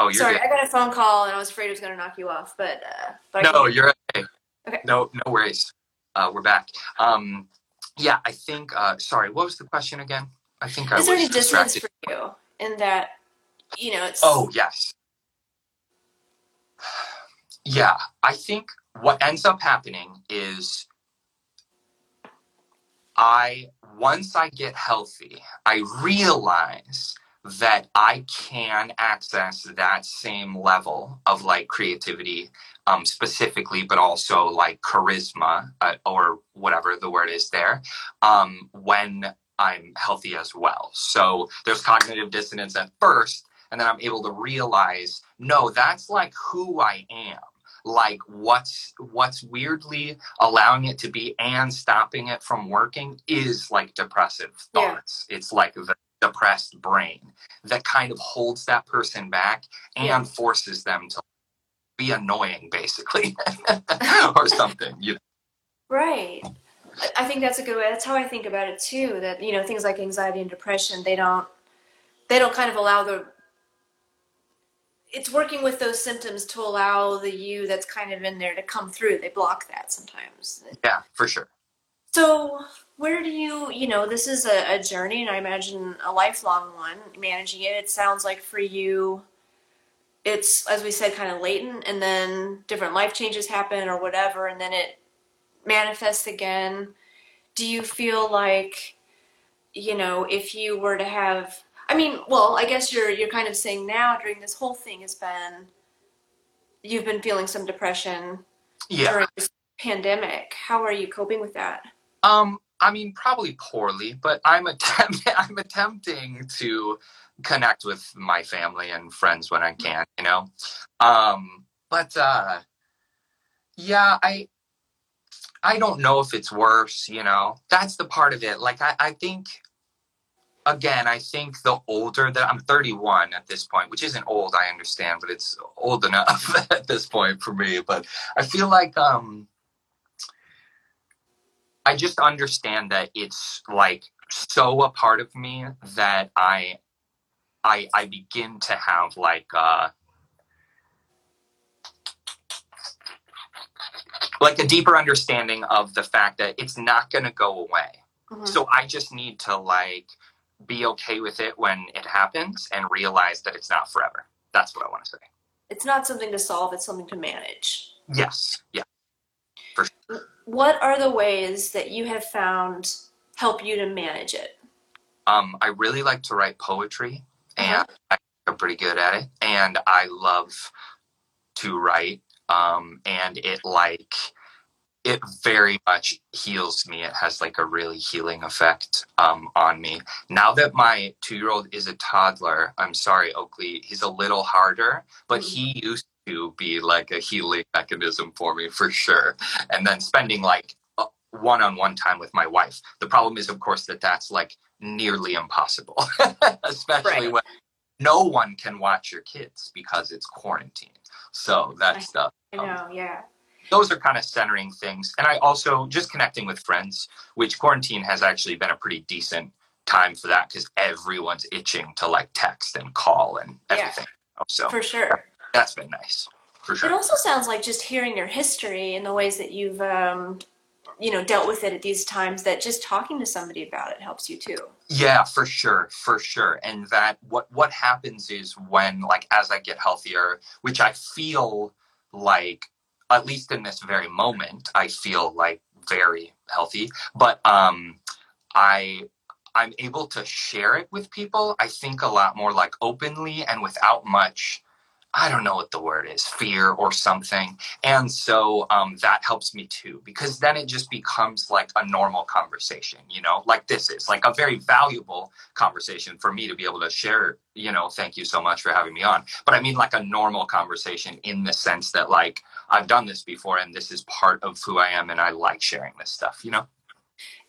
Oh, you're Sorry, good. I got a phone call and I was afraid it was going to knock you off, but uh, but I No, can- you're okay. Okay. No, no worries. Uh, we're back. Um, yeah, I think. Uh, sorry, what was the question again? I think I Is there was any dissonance distracted. for you in that? You know, it's Oh yes. Yeah, I think what ends up happening is I once I get healthy, I realize that I can access that same level of like creativity, um, specifically, but also like charisma uh, or whatever the word is there, um, when I'm healthy as well. So there's cognitive dissonance at first, and then I'm able to realize, no, that's like who I am. Like what's what's weirdly allowing it to be and stopping it from working is like depressive Yeah. thoughts. It's like the depressed brain that kind of holds that person back and Yeah. forces them to be annoying, basically, or something. You Right. I- I think that's a good way. That's how I think about it too. That you know things like anxiety and depression, they don't they don't kind of allow the. It's working with those symptoms to allow the you that's kind of in there to come through. They block that sometimes. yeah, for sure. So where do you you know this is a, a journey and I imagine a lifelong one managing it. It sounds like for you. It's as we said, kind of latent, and then different life changes happen or whatever, and then it manifests again do you feel like you know if you were to have i mean well i guess you're you're kind of saying now during this whole thing has been you've been feeling some depression Yeah. during this pandemic how are you coping with that Um, I mean, probably poorly, but I'm attempt- I'm attempting to connect with my family and friends when I can, you know. Um, but uh, yeah, I I don't know if it's worse, you know. That's the part of it. Like I, I think again, I think the older that I'm 31 at this point, which isn't old, I understand, but it's old enough at this point for me. But I feel like um I just understand that it's like so a part of me that I I I begin to have like uh like a deeper understanding of the fact that it's not going to go away. Mhm. So I just need to like be okay with it when it happens and realize that it's not forever. That's what I want to say. it's not something to solve it's something to manage Yes. Yeah. what are the ways that you have found help you to manage it Um, I really like to write poetry, Uh-huh. and I'm pretty good at it. And I love to write, um, and it like it very much heals me. It has like a really healing effect um, on me. Now that my two-year-old is a toddler, I'm sorry, Oakley, he's a little harder, but Mhm. he used to be like a healing mechanism for me for sure. And then spending like one-on-one time with my wife. The problem is, of course, that that's like nearly impossible, especially Right. when no one can watch your kids because it's quarantine. So that's the i know yeah those are kind of centering things. And I also just connecting with friends, which quarantine has actually been a pretty decent time for that because everyone's itching to like text and call and Yeah. everything. So for sure that's been nice for sure. It also sounds like just hearing your history and the ways that you've um, you know dealt with it at these times that just talking to somebody about it helps you too Yeah, for sure, for sure. And that what what happens is when like as I get healthier, which I feel like at least in this very moment, I feel like very healthy, but um I I'm able to share it with people. I think a lot more like openly and without much I don't know what the word is, fear or something. And so um, that helps me too, because then it just becomes like a normal conversation, you know, like this is like a very valuable conversation for me to be able to share, you know, thank you so much for having me on. But I mean, like a normal conversation in the sense that, like, I've done this before and this is part of who I am and I like sharing this stuff, you know?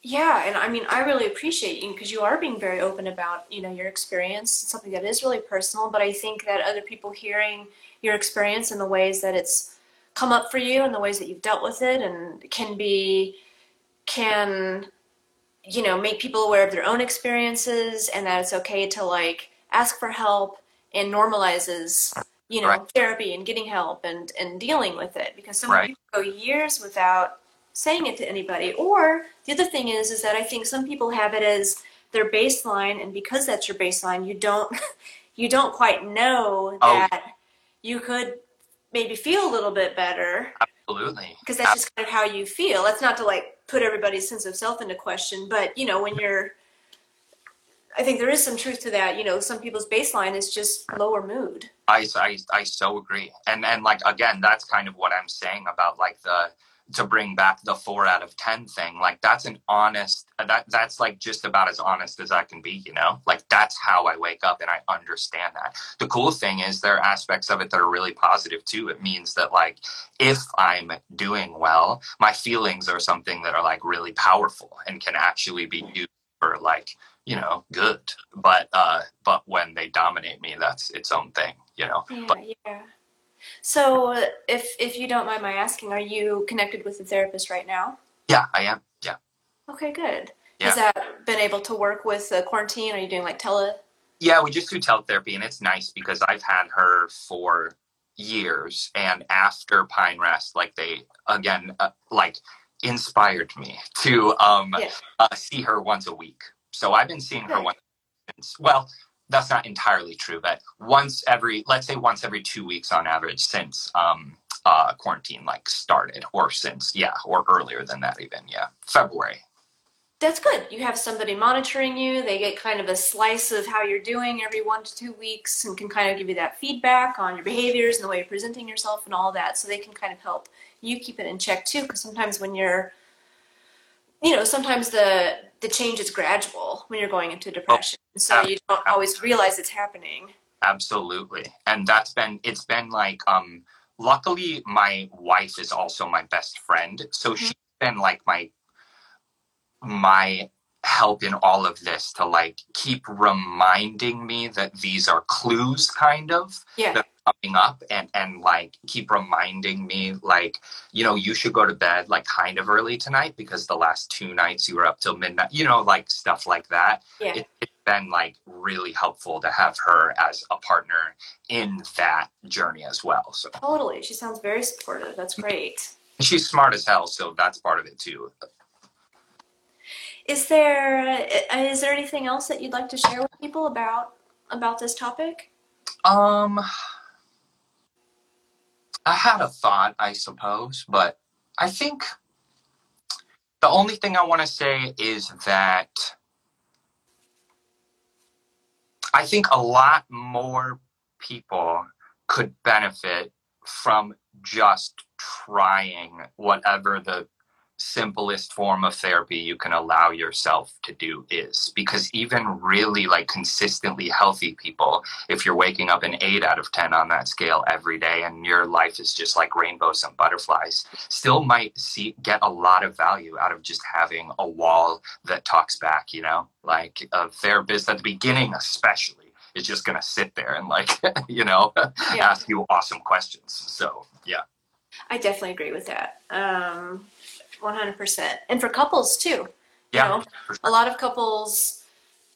Yeah, and I mean, I really appreciate you because you are being very open about, you know, your experience, something that is really personal, but I think that other people hearing your experience and the ways that it's come up for you and the ways that you've dealt with it and can be can you know, make people aware of their own experiences and that it's okay to like ask for help and normalizes, you know, Right. therapy and getting help and and dealing with it because so many Right. people go years without saying it to anybody. Or the other thing is is that I think some people have it as their baseline and because that's your baseline, you don't you don't quite know Oh. that you could maybe feel a little bit better Absolutely. because that's just kind of how you feel. That's not to like put everybody's sense of self into question, but you know, when you're I think there is some truth to that. You know, some people's baseline is just lower mood. I, I, I so agree. And and like again, that's kind of what I'm saying about like the to bring back the four out of ten thing. Like that's an honest that that's like just about as honest as I can be, you know? Like that's how I wake up and I understand that. The cool thing is there are aspects of it that are really positive too. It means that like if I'm doing well, my feelings are something that are like really powerful and can actually be used for like you know good but uh but when they dominate me that's its own thing you know Yeah, but yeah. So, uh, if if you don't mind my asking, are you connected with a therapist right now? yeah i am yeah Okay, good. Yeah. Has that been able to work with the quarantine? Are you doing like tele? yeah we just do teletherapy and it's nice because i've had her for years and after pine rest like they again uh, like inspired me to um Yeah. uh, see her once a week so i've been seeing her once since well that's not entirely true but once every let's say once every two weeks on average since um uh quarantine like started or since yeah or earlier than that even yeah february That's good. You have somebody monitoring you. They get kind of a slice of how you're doing every one to two weeks and can kind of give you that feedback on your behaviors and the way you're presenting yourself and all that. So they can kind of help you keep it in check too. Because sometimes when you're, you know, sometimes the the change is gradual when you're going into depression, so you don't always realize it's happening. Absolutely. And that's been it's been like um luckily my wife is also my best friend. So Mhm. she's been like my my help in all of this to like keep reminding me that these are clues kind of Yeah, that are coming up and and like keep reminding me like you know you should go to bed like kind of early tonight because the last two nights you were up till midnight you know like stuff like that yeah, it, it's been like really helpful to have her as a partner in that journey as well. So totally. She sounds very supportive. That's great. she's smart as hell, so that's part of it too. Is there uh, there anything else that you'd like to share with people about about this topic? Um, I had a thought, I suppose, but I think the only thing I want to say is that I think a lot more people could benefit from just trying whatever the simplest form of therapy you can allow yourself to do is because even really like consistently healthy people if you're waking up an 8 out of 10 on that scale every day and your life is just like rainbows and butterflies still might see get a lot of value out of just having a wall that talks back you know like a therapist at the beginning especially is just going to sit there and like you know Yeah. ask you awesome questions so yeah I definitely agree with that. Um, 100%. And for couples too. You yeah know, for a lot of couples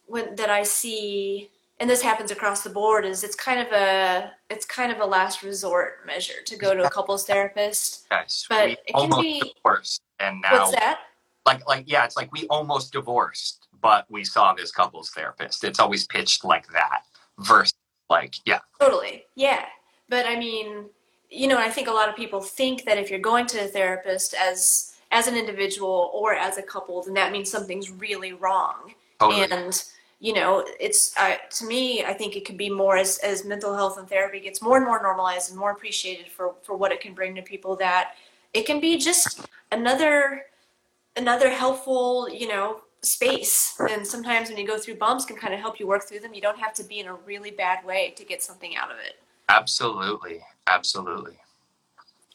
when that I see and this happens across the board, is it's kind of a it's kind of a last resort measure to go to a couples therapist. Yes, But we it can almost be- divorced, and now What's that? like like yeah, it's like we almost divorced, but we saw this couples therapist. It's always pitched like that versus like yeah, Totally. Yeah. But I mean, you know, I think a lot of people think that if you're going to a therapist as as an individual or as a couple, then that means something's really wrong. totally. And you know, it's uh, to me, I think it could be more as as mental health and therapy gets more and more normalized and more appreciated for for what it can bring to people. That it can be just another another helpful, you know, space. And sometimes when you go through bumps, can kind of help you work through them. You don't have to be in a really bad way to get something out of it. Absolutely, absolutely.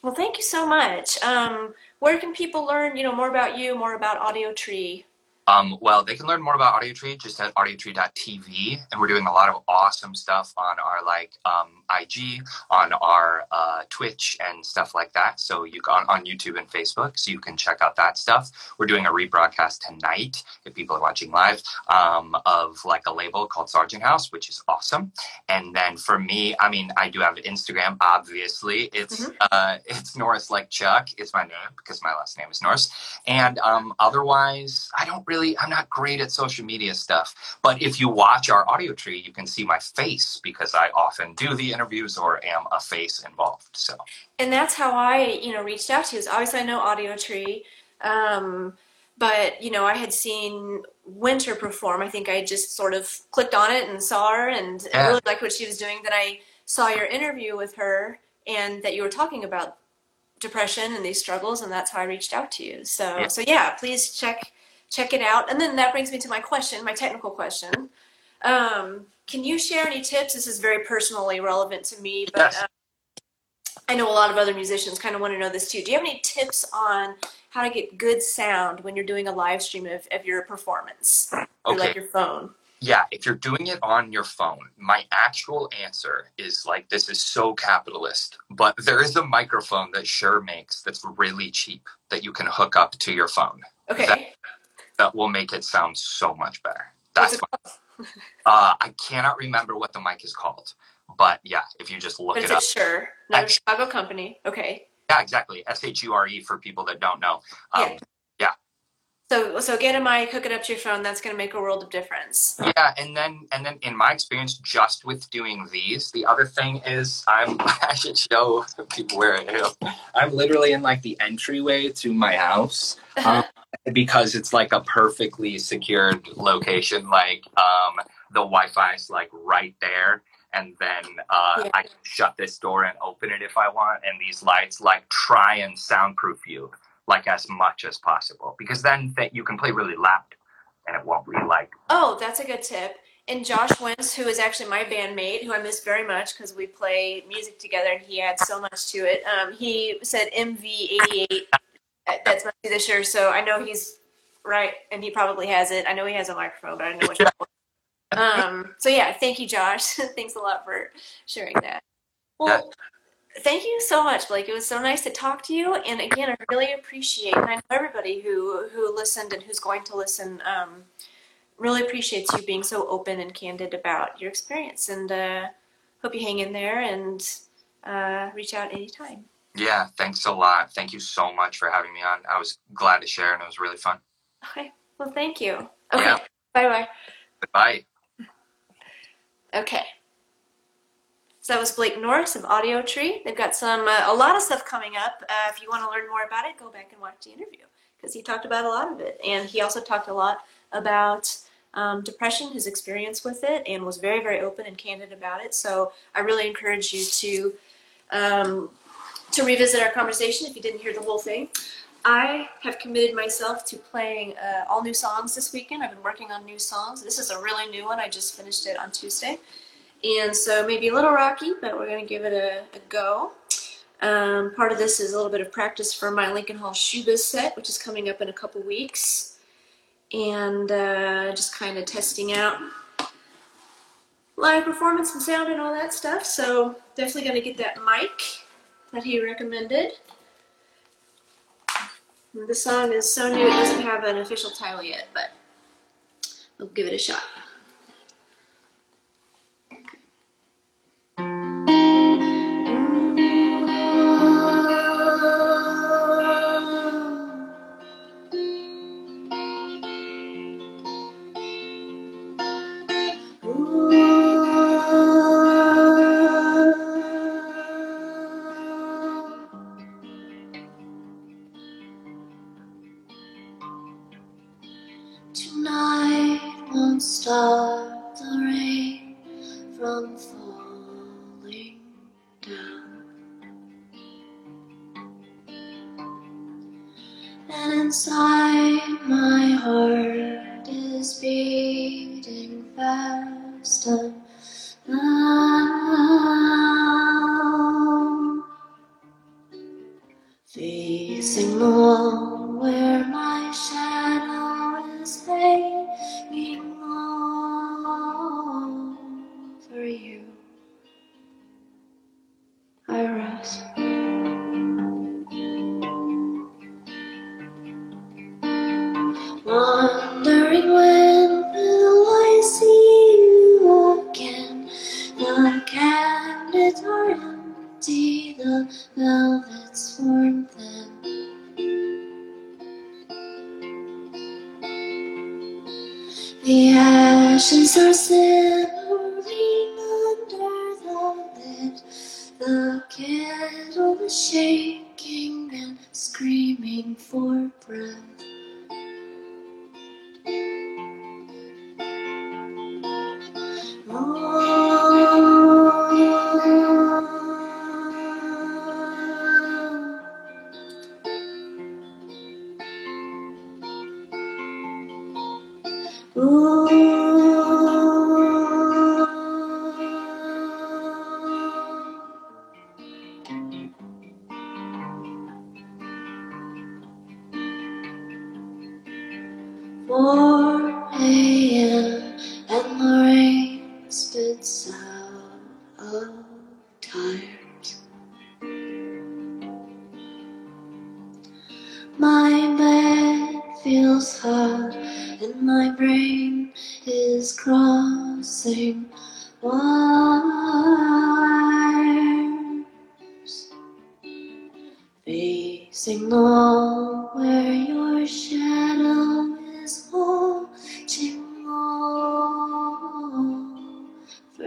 Well, thank you so much. Um, where can people learn, you know, more about you, more about Audio Tree? Um, well, they can learn more about AudioTree just at audiotree.tv, and we're doing a lot of awesome stuff on our like um, IG, on our uh, Twitch, and stuff like that. So you on on YouTube and Facebook, so you can check out that stuff. We're doing a rebroadcast tonight if people are watching live um, of like a label called Sargent House, which is awesome. And then for me, I mean, I do have Instagram. Obviously, it's uh, it's Norris like Chuck. It's my name because my last name is Norris. And um, otherwise, I don't really, I'm not great at social media stuff. But if you watch our audio tree, you can see my face because I often do the interviews or am a face involved. So, and that's how I, you know, reached out to you. Is obviously I know Audio Tree, um, but you know, I had seen Winter perform. I think I just sort of clicked on it and saw her, and Yeah. really liked what she was doing. Then I saw your interview with her, and that you were talking about depression and these struggles, and that's how I reached out to you. So, Yeah. so yeah, please check check it out. And then that brings me to my question, my technical question. Um, can you share any tips? This is very personally relevant to me, but Yes. um, I know a lot of other musicians kind of want to know this too. Do you have any tips on how to get good sound when you're doing a live stream of, of your performance okay. like your phone? Yeah, if you're doing it on your phone, my actual answer is like this is so capitalist, but there is a microphone that Shure makes that's really cheap that you can hook up to your phone. Okay. That- That will make it sound so much better. That's my, uh, I cannot remember what the mic is called, but yeah, if you just look But it up. Shure? not Actu- Chicago company. Okay. Yeah, exactly. S H U R E for people that don't know. Um, So so get a mic, hook it up to your phone. That's going to make a world of difference. Yeah, and then and then in my experience, just with doing these, the other thing is I'm I should show people where I am. I'm literally in like the entryway to my house um, because it's like a perfectly secured location. Like um, the Wi-Fi is like right there, and then uh, Yeah. I can shut this door and open it if I want. And these lights like try and soundproof you like as much as possible because then that you can play really loud and it won't be like Oh, that's a good tip. And Josh Wentz, who is actually my bandmate, who I miss very much because we play music together and he adds so much to it. Um, he said MV88. That's my be the Shure. So I know he's right, and he probably has it. I know he has a microphone, but I don't know which one. Um, so yeah, thank you, Josh. Thanks a lot for sharing that. Well, thank you so much, Blake. It was so nice to talk to you. And again, I really appreciate, and I know everybody who who listened and who's going to listen. Um, really appreciates you being so open and candid about your experience and uh, hope you hang in there and uh, reach out anytime. Yeah, thanks a lot. Thank you so much for having me on. I was glad to share and it was really fun. Okay, well, thank you. Okay, Yeah. bye bye. Bye. Okay. So that was Blake Norris of Audio Tree. They've got some, uh, a lot of stuff coming up. Uh, if you want to learn more about it, go back and watch the interview because he talked about a lot of it. And he also talked a lot about um, depression, his experience with it, and was very, very open and candid about it. So I really encourage you to um, to revisit our conversation if you didn't hear the whole thing. I have committed myself to playing uh, all new songs this weekend. I've been working on new songs. This is a really new one. I just finished it on Tuesday. And so maybe a little rocky, but we're going to give it a, a go. Um, part of this is a little bit of practice for my Lincoln Hall Schubas set, which is coming up in a couple weeks. And uh, just kind of testing out live performance and sound and all that stuff. So definitely going to get that mic that he recommended. The song is so new it doesn't have an official title yet, but we'll give it a shot.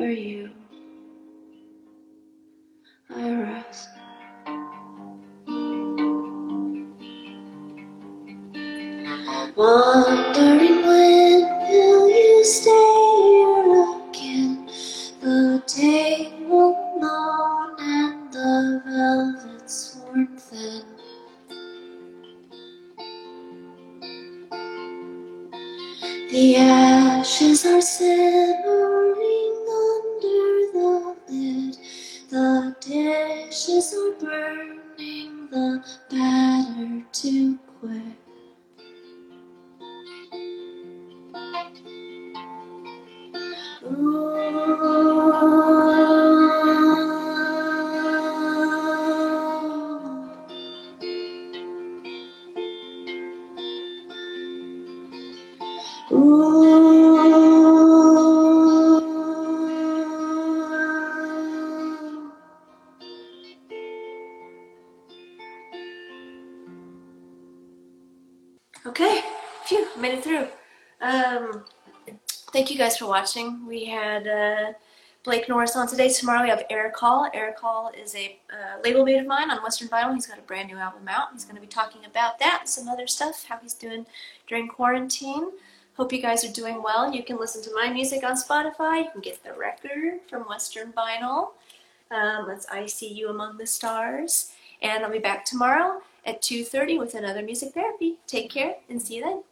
Over you. I rest. Wondering watching. We had uh, Blake Norris on today. Tomorrow we have Eric Hall. Eric Hall is a uh, label mate of mine on Western Vinyl. He's got a brand new album out. He's going to be talking about that and some other stuff, how he's doing during quarantine. Hope you guys are doing well. You can listen to my music on Spotify. You can get the record from Western Vinyl. Um, that's I See You Among the Stars. And I'll be back tomorrow at 2.30 with another music therapy. Take care and see you then.